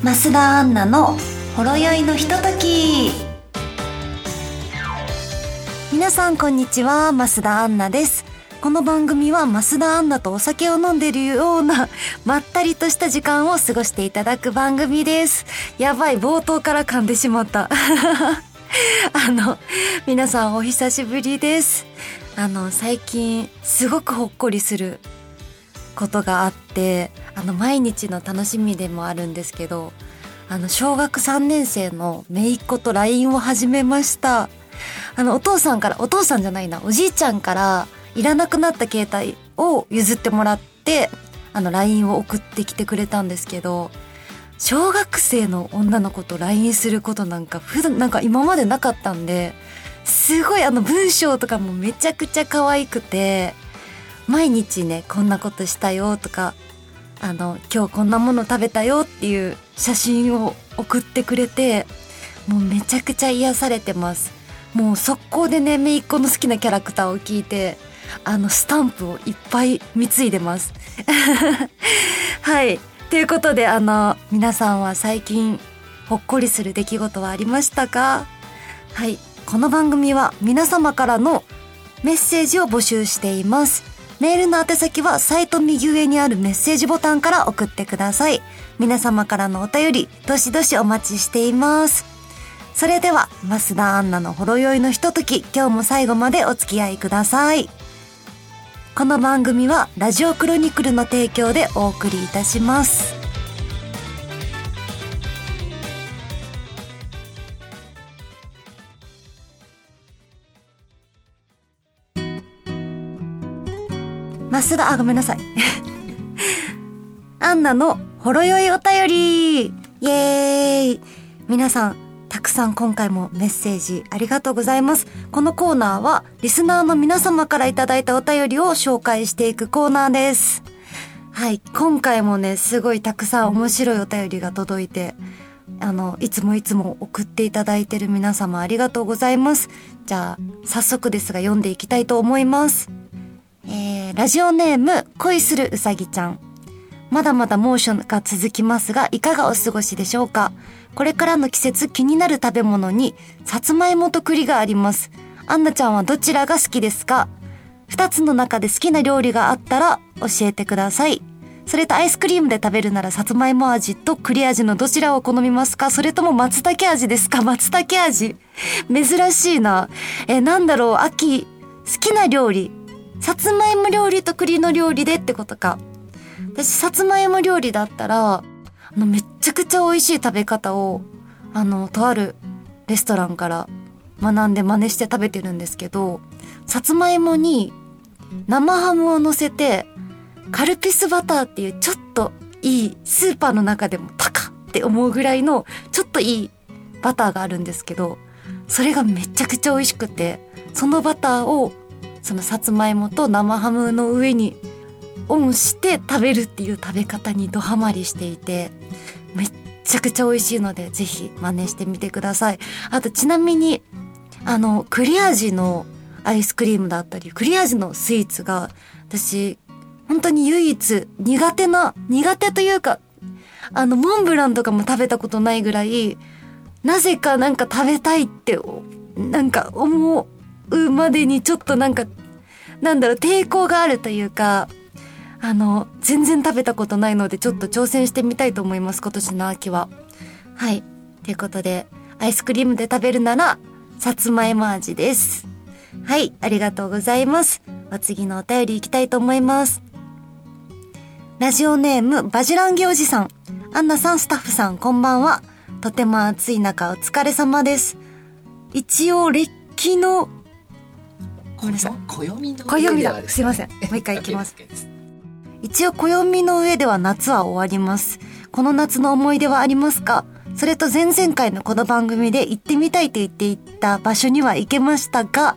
増田アンナのほろ酔いのひととき。皆さんこんにちは。増田アンナです。この番組は増田アンナとお酒を飲んでるようなまったりとした時間を過ごしていただく番組です。やばい冒頭から噛んでしまった。あの皆さんお久しぶりです。あの最近すごくほっこりすることがあってあの毎日の楽しみでもあるんですけどあの小学3年生の姪っ子と LINE を始めました。あのお父さんからお父さんじゃないなおじいちゃんからいらなくなった携帯を譲ってもらってあの LINE を送ってきてくれたんですけど小学生の女の子と LINE することなんか普段なんか今までなかったんですごいあの文章とかもめちゃくちゃ可愛くて毎日ねこんなことしたよとかあの今日こんなもの食べたよっていう写真を送ってくれてもうめちゃくちゃ癒されてます。もう速攻でね姪っ子の好きなキャラクターを聞いてあのスタンプをいっぱい貢いでます。はい。ということであの皆さんは最近ほっこりする出来事はありましたか？はい。この番組は皆様からのメッセージを募集しています。メールの宛先はサイト右上にあるメッセージボタンから送ってください。皆様からのお便り、どしどしお待ちしています。それでは、増田アンナのほろ酔いのひととき、今日も最後までお付き合いください。この番組は、ラジオクロニクルの提供でお送りいたします。増田、あ、ごめんなさい。アンナのほろ酔いお便りイエーイ皆さん、たくさん今回もメッセージありがとうございます。このコーナーは、リスナーの皆様からいただいたお便りを紹介していくコーナーです。はい、今回もね、すごいたくさん面白いお便りが届いて、あの、いつもいつも送っていただいてる皆様ありがとうございます。じゃあ、早速ですが読んでいきたいと思います。ラジオネーム、恋するうさぎちゃん。まだまだ猛暑が続きますが、いかがお過ごしでしょうか？これからの季節気になる食べ物に、さつまいもと栗があります。アンナちゃんはどちらが好きですか？二つの中で好きな料理があったら教えてください。それとアイスクリームで食べるならさつまいも味と栗味のどちらを好みますか？それとも松茸味ですか？松茸味珍しいな。え、なんだろう？秋、好きな料理。さつまいも料理と栗の料理でってことか。私、さつまいも料理だったら、あの、めっちゃくちゃ美味しい食べ方を、あの、とあるレストランから学んで真似して食べてるんですけど、さつまいもに生ハムを乗せて、カルピスバターっていうちょっといい、スーパーの中でも高って思うぐらいのちょっといいバターがあるんですけど、それがめちゃくちゃ美味しくて、そのバターをそのさつまいもと生ハムの上にオンして食べるっていう食べ方にドハマりしていてめっちゃくちゃ美味しいのでぜひ真似してみてください。あとちなみにあの栗味のアイスクリームだったり栗味のスイーツが私本当に唯一苦手な苦手というかあのモンブランとかも食べたことないぐらいなぜかなんか食べたいってなんか思うまでにちょっとなんかなんだろう、抵抗があるというか、あの、全然食べたことないので、ちょっと挑戦してみたいと思います、今年の秋は。はい。ということで、アイスクリームで食べるなら、さつまいも味です。はい、ありがとうございます。お次のお便り行きたいと思います。ラジオネーム、バジランギおじさん。アンナさん、スタッフさん、こんばんは。とても暑い中、お疲れ様です。一応、れっきのごめんなさい。暦の暦だ。すいません。もう一回いきます。一応暦の上では夏は終わります。この夏の思い出はありますか？それと前々回のこの番組で行ってみたいと言っていた場所には行けましたが。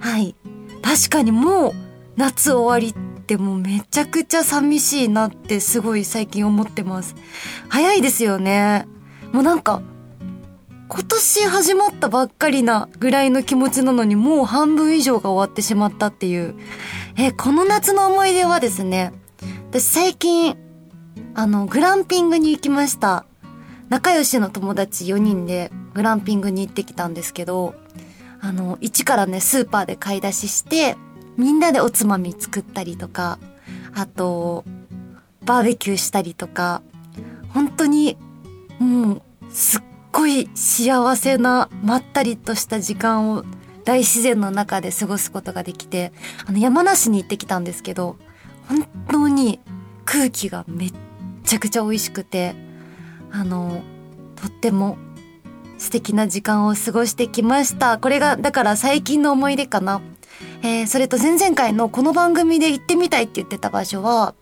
はい。確かにもう夏終わりってもうめちゃくちゃ寂しいなってすごい最近思ってます。早いですよね。もうなんか今年始まったばっかりなぐらいの気持ちなのにもう半分以上が終わってしまったっていう。え、この夏の思い出はですね、私最近、あの、グランピングに行きました。仲良しの友達4人でグランピングに行ってきたんですけど、あの、一からね、スーパーで買い出しして、みんなでおつまみ作ったりとか、あと、バーベキューしたりとか、本当に、もう、すっごい幸せな、まったりとした時間を大自然の中で過ごすことができて、あの、山梨に行ってきたんですけど、本当に空気がめっちゃくちゃ美味しくて、あの、とっても素敵な時間を過ごしてきました。これが、だから最近の思い出かな。えー、それと前々回のこの番組で行ってみたいって言ってた場所は、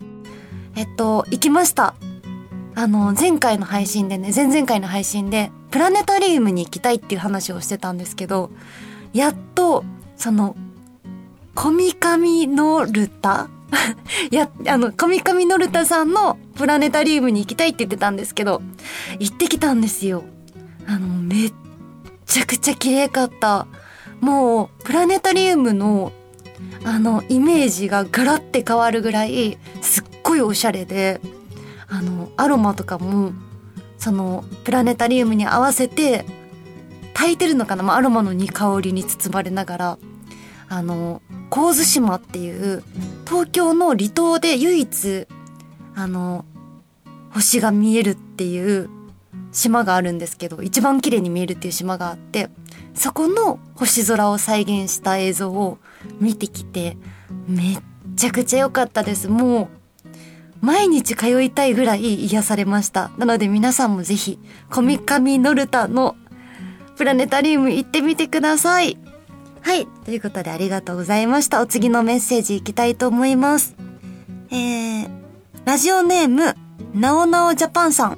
えっと、行きました。あの、前回の配信でね、前々回の配信で、プラネタリウムに行きたいっていう話をしてたんですけど、やっと、その、コミカミノルタ や、あの、コミカミノルタさんのプラネタリウムに行きたいって言ってたんですけど、行ってきたんですよ。あの、めっちゃくちゃ綺麗かった。もう、プラネタリウムの、あの、イメージがガラって変わるぐらい、すっごいおしゃれで、あの、アロマとかも、その、プラネタリウムに合わせて、炊いてるのかな、まあ、アロマのい香りに包まれながら、あの、神津島っていう東京の離島で唯一あの星が見えるっていう島があるんですけど一番綺麗に見えるっていう島があってそこの星空を再現した映像を見てきてめっちゃくちゃ良かったです。もう毎日通いたいぐらい癒されましたなので皆さんもぜひコミカミノルタのプラネタリウム行ってみてくださいはい。ということでありがとうございました。お次のメッセージいきたいと思います。えー、ラジオネーム、なおなおジャパンさん。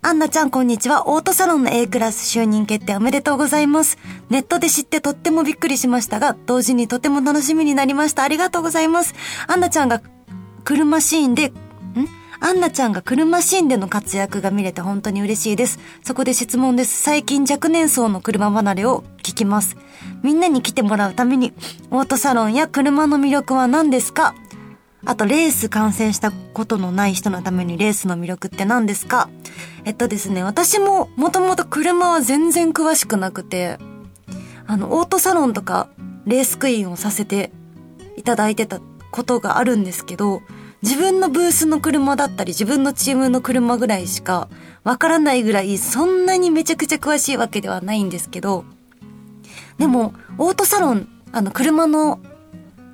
アンナちゃんこんにちは。オートサロンの A クラス就任決定おめでとうございます。ネットで知ってとってもびっくりしましたが、同時にとても楽しみになりました。ありがとうございます。アンナちゃんが車シーンでん？アンナちゃんが車シーンでの活躍が見れて本当に嬉しいです。そこで質問です。最近若年層の車離れを聞きます。みんなに来てもらうために、オートサロンや車の魅力は何ですか？あと、レース観戦したことのない人のためにレースの魅力って何ですか？えっとですね、私ももともと車は全然詳しくなくて、あの、オートサロンとかレースクイーンをさせていただいてたことがあるんですけど、自分のブースの車だったり、自分のチームの車ぐらいしかわからないぐらい、そんなにめちゃくちゃ詳しいわけではないんですけど、でも、オートサロン、あの、車の、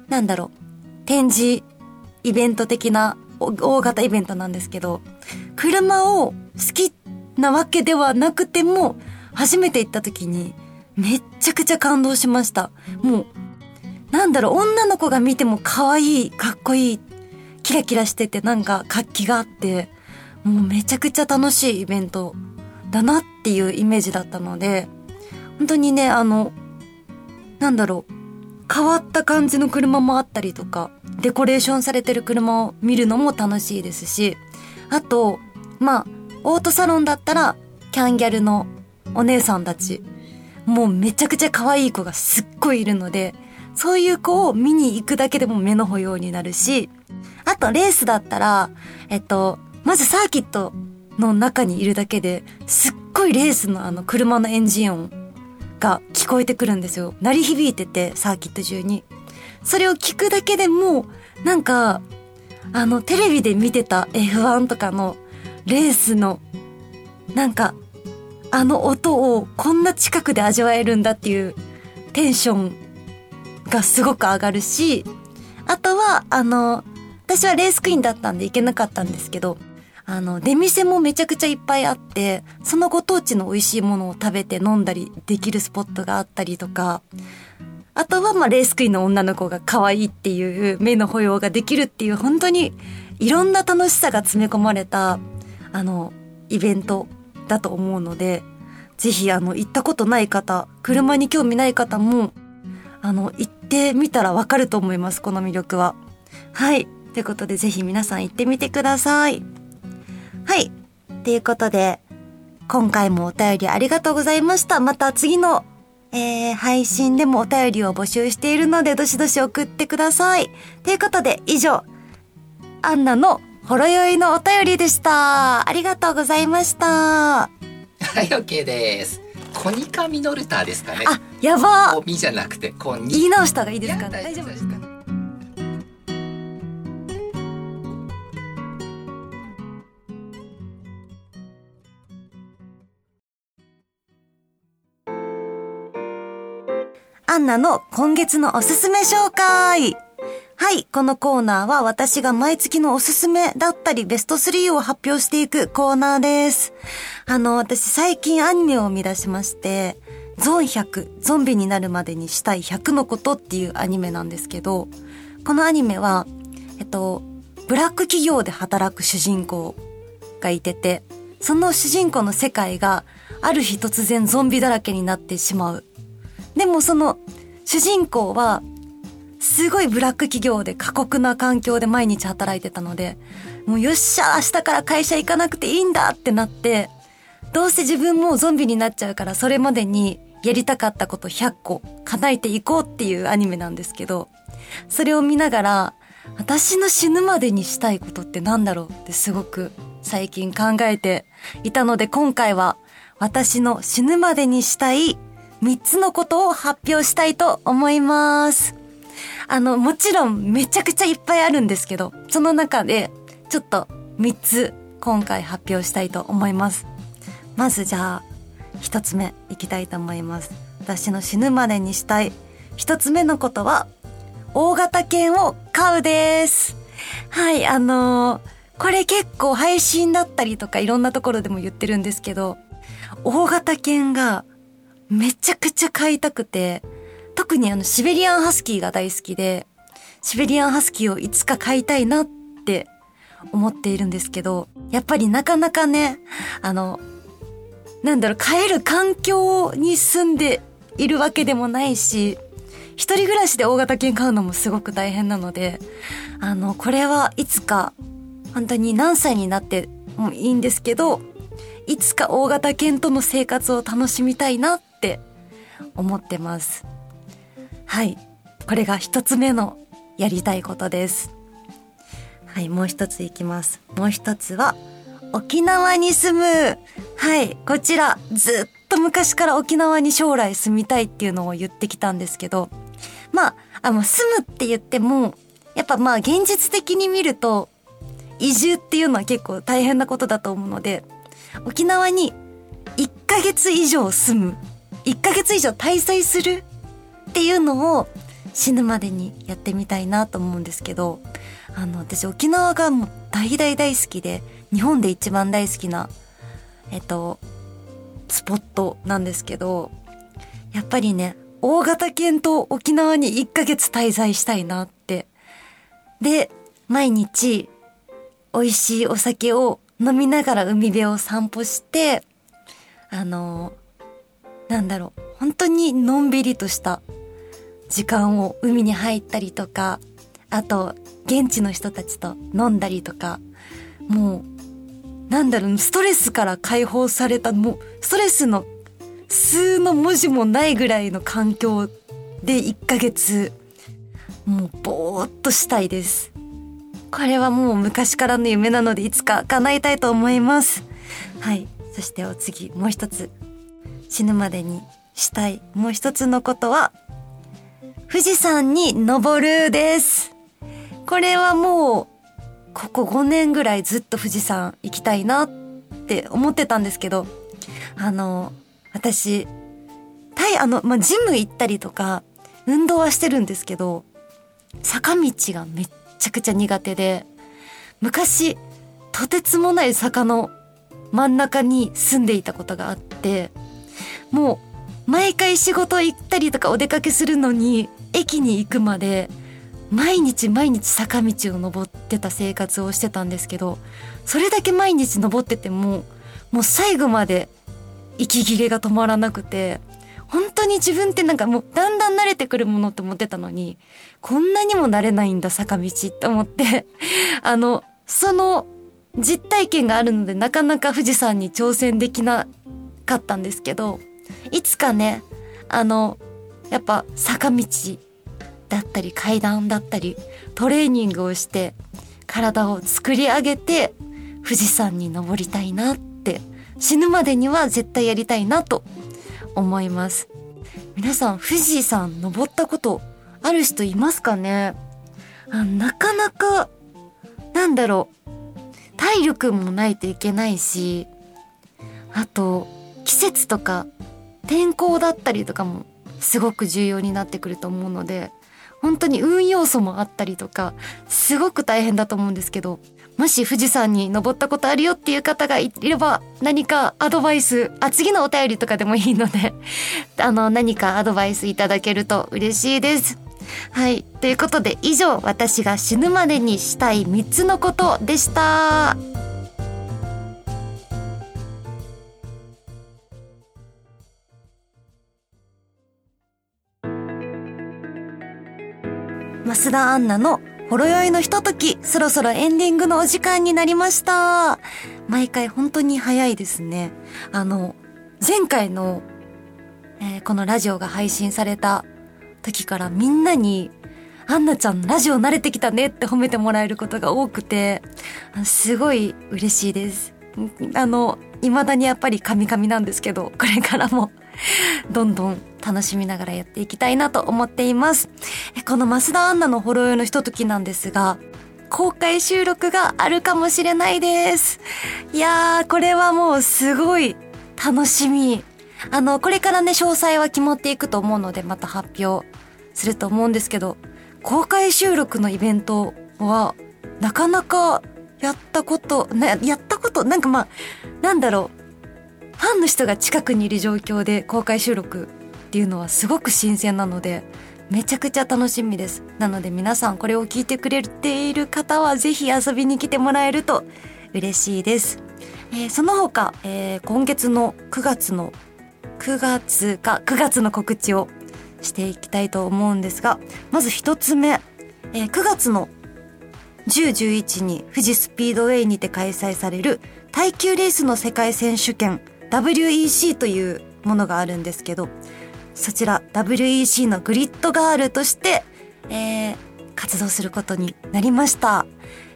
なんだろう、展示、イベント的な大型イベントなんですけど、車を好きなわけではなくても、初めて行った時に、めっちゃくちゃ感動しました。もう、なんだろう、女の子が見ても可愛い、かっこいいキラキラしててなんか活気があって、もうめちゃくちゃ楽しいイベントだなっていうイメージだったので、本当にね、あの、なんだろう、変わった感じの車もあったりとか、デコレーションされてる車を見るのも楽しいですし、あと、まあ、オートサロンだったら、キャンギャルのお姉さんたち、もうめちゃくちゃ可愛い子がすっごいいるので、そういう子を見に行くだけでも目の保養になるし、あとレースだったら、えっと、まずサーキットの中にいるだけで、すっごいレースのあの車のエンジン音が聞こえてくるんですよ。鳴り響いてて、サーキット中に。それを聞くだけでも、なんか、あの、テレビで見てた F1 とかのレースの、なんか、あの音をこんな近くで味わえるんだっていうテンションがすごく上がるし、あとは、あの、私はレースクイーンだったんで行けなかったんですけど、あの、出店もめちゃくちゃいっぱいあって、そのご当地の美味しいものを食べて飲んだりできるスポットがあったりとか、あとはまあレースクイーンの女の子が可愛いっていう目の保養ができるっていう本当にいろんな楽しさが詰め込まれた、あの、イベントだと思うので、ぜひあの、行ったことない方、車に興味ない方も、あの、行ってみたらわかると思います、この魅力は。はい。ということで、ぜひ皆さん行ってみてください。はい。ということで、今回もお便りありがとうございました。また次の、えー、配信でもお便りを募集しているので、どしどし送ってください。ということで、以上、アンナのほろ酔いのお便りでした。ありがとうございました。はい、OK です。コニカミノルターですかね。あ、やば。コミじゃなくてコニ。言い直した方がいいですか。大丈夫ですか。アンナの今月のおすすめ紹介。はい、このコーナーは私が毎月のおすすめだったりベスト3を発表していくコーナーです。あの、私最近アニメを生み出しまして、ゾン100、ゾンビになるまでにしたい100のことっていうアニメなんですけど、このアニメは、えっと、ブラック企業で働く主人公がいてて、その主人公の世界がある日突然ゾンビだらけになってしまう。でもその主人公はすごいブラック企業で過酷な環境で毎日働いてたので、もうよっしゃ、明日から会社行かなくていいんだってなって、どうせ自分もゾンビになっちゃうからそれまでにやりたかったこと100個叶えていこうっていうアニメなんですけど、それを見ながら、私の死ぬまでにしたいことって何だろうってすごく最近考えていたので今回は私の死ぬまでにしたい3つのことを発表したいと思います。あの、もちろんめちゃくちゃいっぱいあるんですけど、その中でちょっと3つ今回発表したいと思います。まずじゃあ、1つ目いきたいと思います。私の死ぬまでにしたい1つ目のことは、大型犬を飼うです。はい、あのー、これ結構配信だったりとかいろんなところでも言ってるんですけど、大型犬がめちゃくちゃ飼いたくて、特にあのシベリアンハスキーが大好きで、シベリアンハスキーをいつか飼いたいなって思っているんですけど、やっぱりなかなかね、あの、なんだろう、飼える環境に住んでいるわけでもないし、一人暮らしで大型犬飼うのもすごく大変なので、あの、これはいつか、本当に何歳になってもいいんですけど、いつか大型犬との生活を楽しみたいなって思ってます。はい。これが一つ目のやりたいことです。はい、もう一ついきます。もう一つは、沖縄に住む。はい、こちら、ずっと昔から沖縄に将来住みたいっていうのを言ってきたんですけど、まあ、あの、住むって言っても、やっぱまあ現実的に見ると、移住っていうのは結構大変なことだと思うので、沖縄に1ヶ月以上住む。1ヶ月以上滞在するっていうのを死ぬまでにやってみたいなと思うんですけど、あの、私沖縄がもう大大大好きで、日本で一番大好きな、えっと、スポットなんですけど、やっぱりね、大型犬と沖縄に1ヶ月滞在したいなって。で、毎日、美味しいお酒を飲みながら海辺を散歩して、あの、なんだろう、本当にのんびりとした時間を海に入ったりとか、あと、現地の人たちと飲んだりとか、もう、なんだろう、ストレスから解放された、もう、ストレスの数の文字もないぐらいの環境で1ヶ月、もう、ぼーっとしたいです。これはもう昔からの夢なので、いつか叶えたいと思います。はい。そしてお次、もう一つ。死ぬまでにしたいもう一つのことは、富士山に登るです。これはもう、ここ5年ぐらいずっと富士山行きたいなって思ってたんですけど、あの、私、たい、あの、まあ、ジム行ったりとか、運動はしてるんですけど、坂道がめっちゃくちゃ苦手で、昔、とてつもない坂の真ん中に住んでいたことがあって、もう、毎回仕事行ったりとかお出かけするのに、駅に行くまで毎日毎日坂道を登ってた生活をしてたんですけどそれだけ毎日登っててももう最後まで息切れが止まらなくて本当に自分ってなんかもうだんだん慣れてくるものって思ってたのにこんなにも慣れないんだ坂道って思って あのその実体験があるのでなかなか富士山に挑戦できなかったんですけどいつかねあのやっぱ坂道だったり階段だったりトレーニングをして体を作り上げて富士山に登りたいなって死ぬまでには絶対やりたいなと思います。皆さん富士山登ったことある人いますかね？あなかなかなんだろう。体力もないといけないしあと季節とか天候だったりとかもすごく重要になってくると思うので本当に運要素もあったりとかすごく大変だと思うんですけどもし富士山に登ったことあるよっていう方がいれば何かアドバイスあ次のお便りとかでもいいので あの何かアドバイスいただけると嬉しいです。はい。ということで以上私が死ぬまでにしたい3つのことでした。増田アンナのほろ酔いのひととき、そろそろエンディングのお時間になりました。毎回本当に早いですね。あの、前回の、えー、このラジオが配信された時からみんなに、アンナちゃんラジオ慣れてきたねって褒めてもらえることが多くて、すごい嬉しいです。あの、未だにやっぱりカミカミなんですけど、これからも どんどん楽しみながらやっていきたいなと思っています。この増田アンナのほろ酔いのひとときなんですが、公開収録があるかもしれないです。いやー、これはもうすごい楽しみ。あの、これからね、詳細は決まっていくと思うので、また発表すると思うんですけど、公開収録のイベントは、なかなかやったこと、な、やったこと、なんかまあ、なんだろう。ファンの人が近くにいる状況で公開収録っていうのはすごく新鮮なので、めちゃくちゃ楽しみです。なので皆さんこれを聞いてくれている方はぜひ遊びに来てもらえると嬉しいです。えー、その他、えー、今月の9月の9月か9月の告知をしていきたいと思うんですが、まず一つ目、えー、9月の10、11に富士スピードウェイにて開催される耐久レースの世界選手権 WEC というものがあるんですけど、そちら WEC のグリッドガールとして、えー、活動することになりました。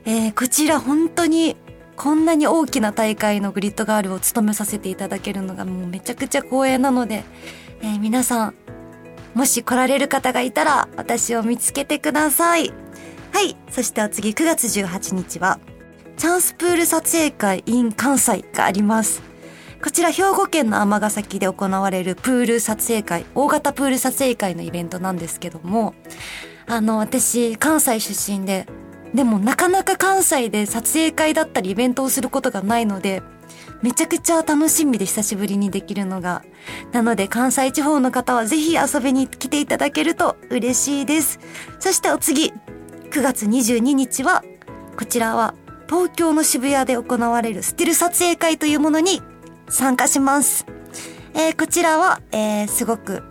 えー、こちら本当にこんなに大きな大会のグリッドガールを務めさせていただけるのがもうめちゃくちゃ光栄なので、えー、皆さん、もし来られる方がいたら私を見つけてください。はい。そしてお次9月18日は、チャンスプール撮影会 in 関西があります。こちら兵庫県の尼崎で行われるプール撮影会、大型プール撮影会のイベントなんですけども、あの、私、関西出身で、でもなかなか関西で撮影会だったりイベントをすることがないので、めちゃくちゃ楽しみで久しぶりにできるのが。なので関西地方の方はぜひ遊びに来ていただけると嬉しいです。そしてお次、9月22日は、こちらは東京の渋谷で行われるスティル撮影会というものに参加します。えー、こちらは、えー、すごく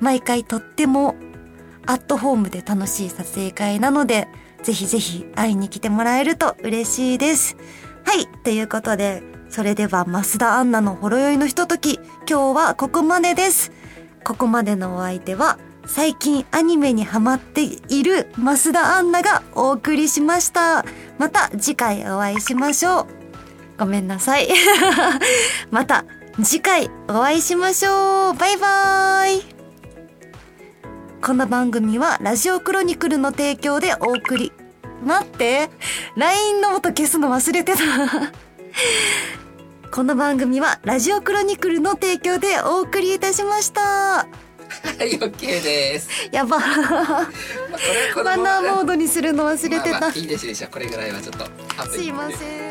毎回とってもアットホームで楽しい撮影会なので、ぜひぜひ会いに来てもらえると嬉しいです。はい。ということで、それでは増田アンナのほろ酔いのひととき、今日はここまでです。ここまでのお相手は、最近アニメにハマっている増田アンナがお送りしました。また次回お会いしましょう。ごめんなさい。また次回お会いしましょう。バイバーイ。この番組はラジオクロニクルの提供でお送り。待って。LINE の音消すの忘れてた。この番組はラジオクロニクルの提供でお送りいたしました。はい、OK です。やば。マナーモードにするの忘れてた。まあまあいいですでしょ。これぐらいはちょっと。すいません。